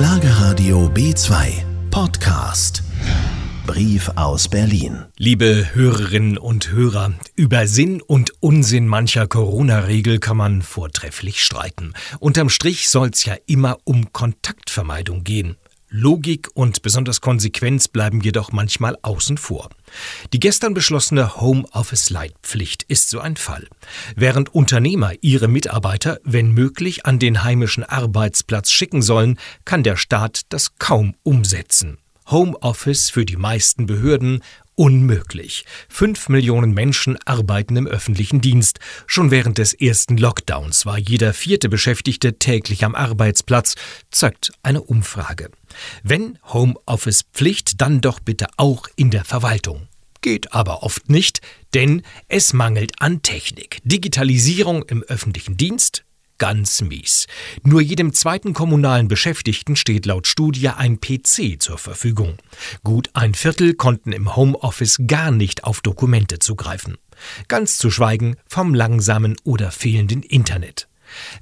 Schlagerradio B2 Podcast. Brief aus Berlin. Liebe Hörerinnen und Hörer, über Sinn und Unsinn mancher Corona-Regel kann man vortrefflich streiten. Unterm Strich soll's ja immer um Kontaktvermeidung gehen. Logik und besonders Konsequenz bleiben jedoch manchmal außen vor. Die gestern beschlossene Homeoffice-Leitpflicht ist so ein Fall. Während Unternehmer ihre Mitarbeiter, wenn möglich, an den heimischen Arbeitsplatz schicken sollen, kann der Staat das kaum umsetzen. Homeoffice für die meisten Behörden unmöglich. Fünf Millionen Menschen arbeiten im öffentlichen Dienst. Schon während des ersten Lockdowns war jeder vierte Beschäftigte täglich am Arbeitsplatz, zeigt eine Umfrage. Wenn Homeoffice Pflicht, dann doch bitte auch in der Verwaltung. Geht aber oft nicht, denn es mangelt an Technik. Digitalisierung im öffentlichen Dienst, ganz mies. Nur jedem zweiten kommunalen Beschäftigten steht laut Studie ein PC zur Verfügung. Gut ein Viertel konnten im Homeoffice gar nicht auf Dokumente zugreifen. Ganz zu schweigen vom langsamen oder fehlenden Internet.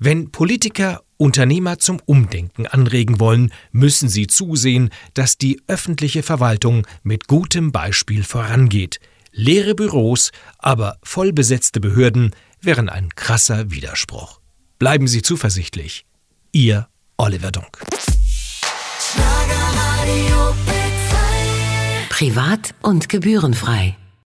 Wenn Politiker Unternehmer zum Umdenken anregen wollen, müssen sie zusehen, dass die öffentliche Verwaltung mit gutem Beispiel vorangeht. Leere Büros, aber vollbesetzte Behörden wären ein krasser Widerspruch. Bleiben Sie zuversichtlich. Ihr Oliver Dunk. Privat und gebührenfrei.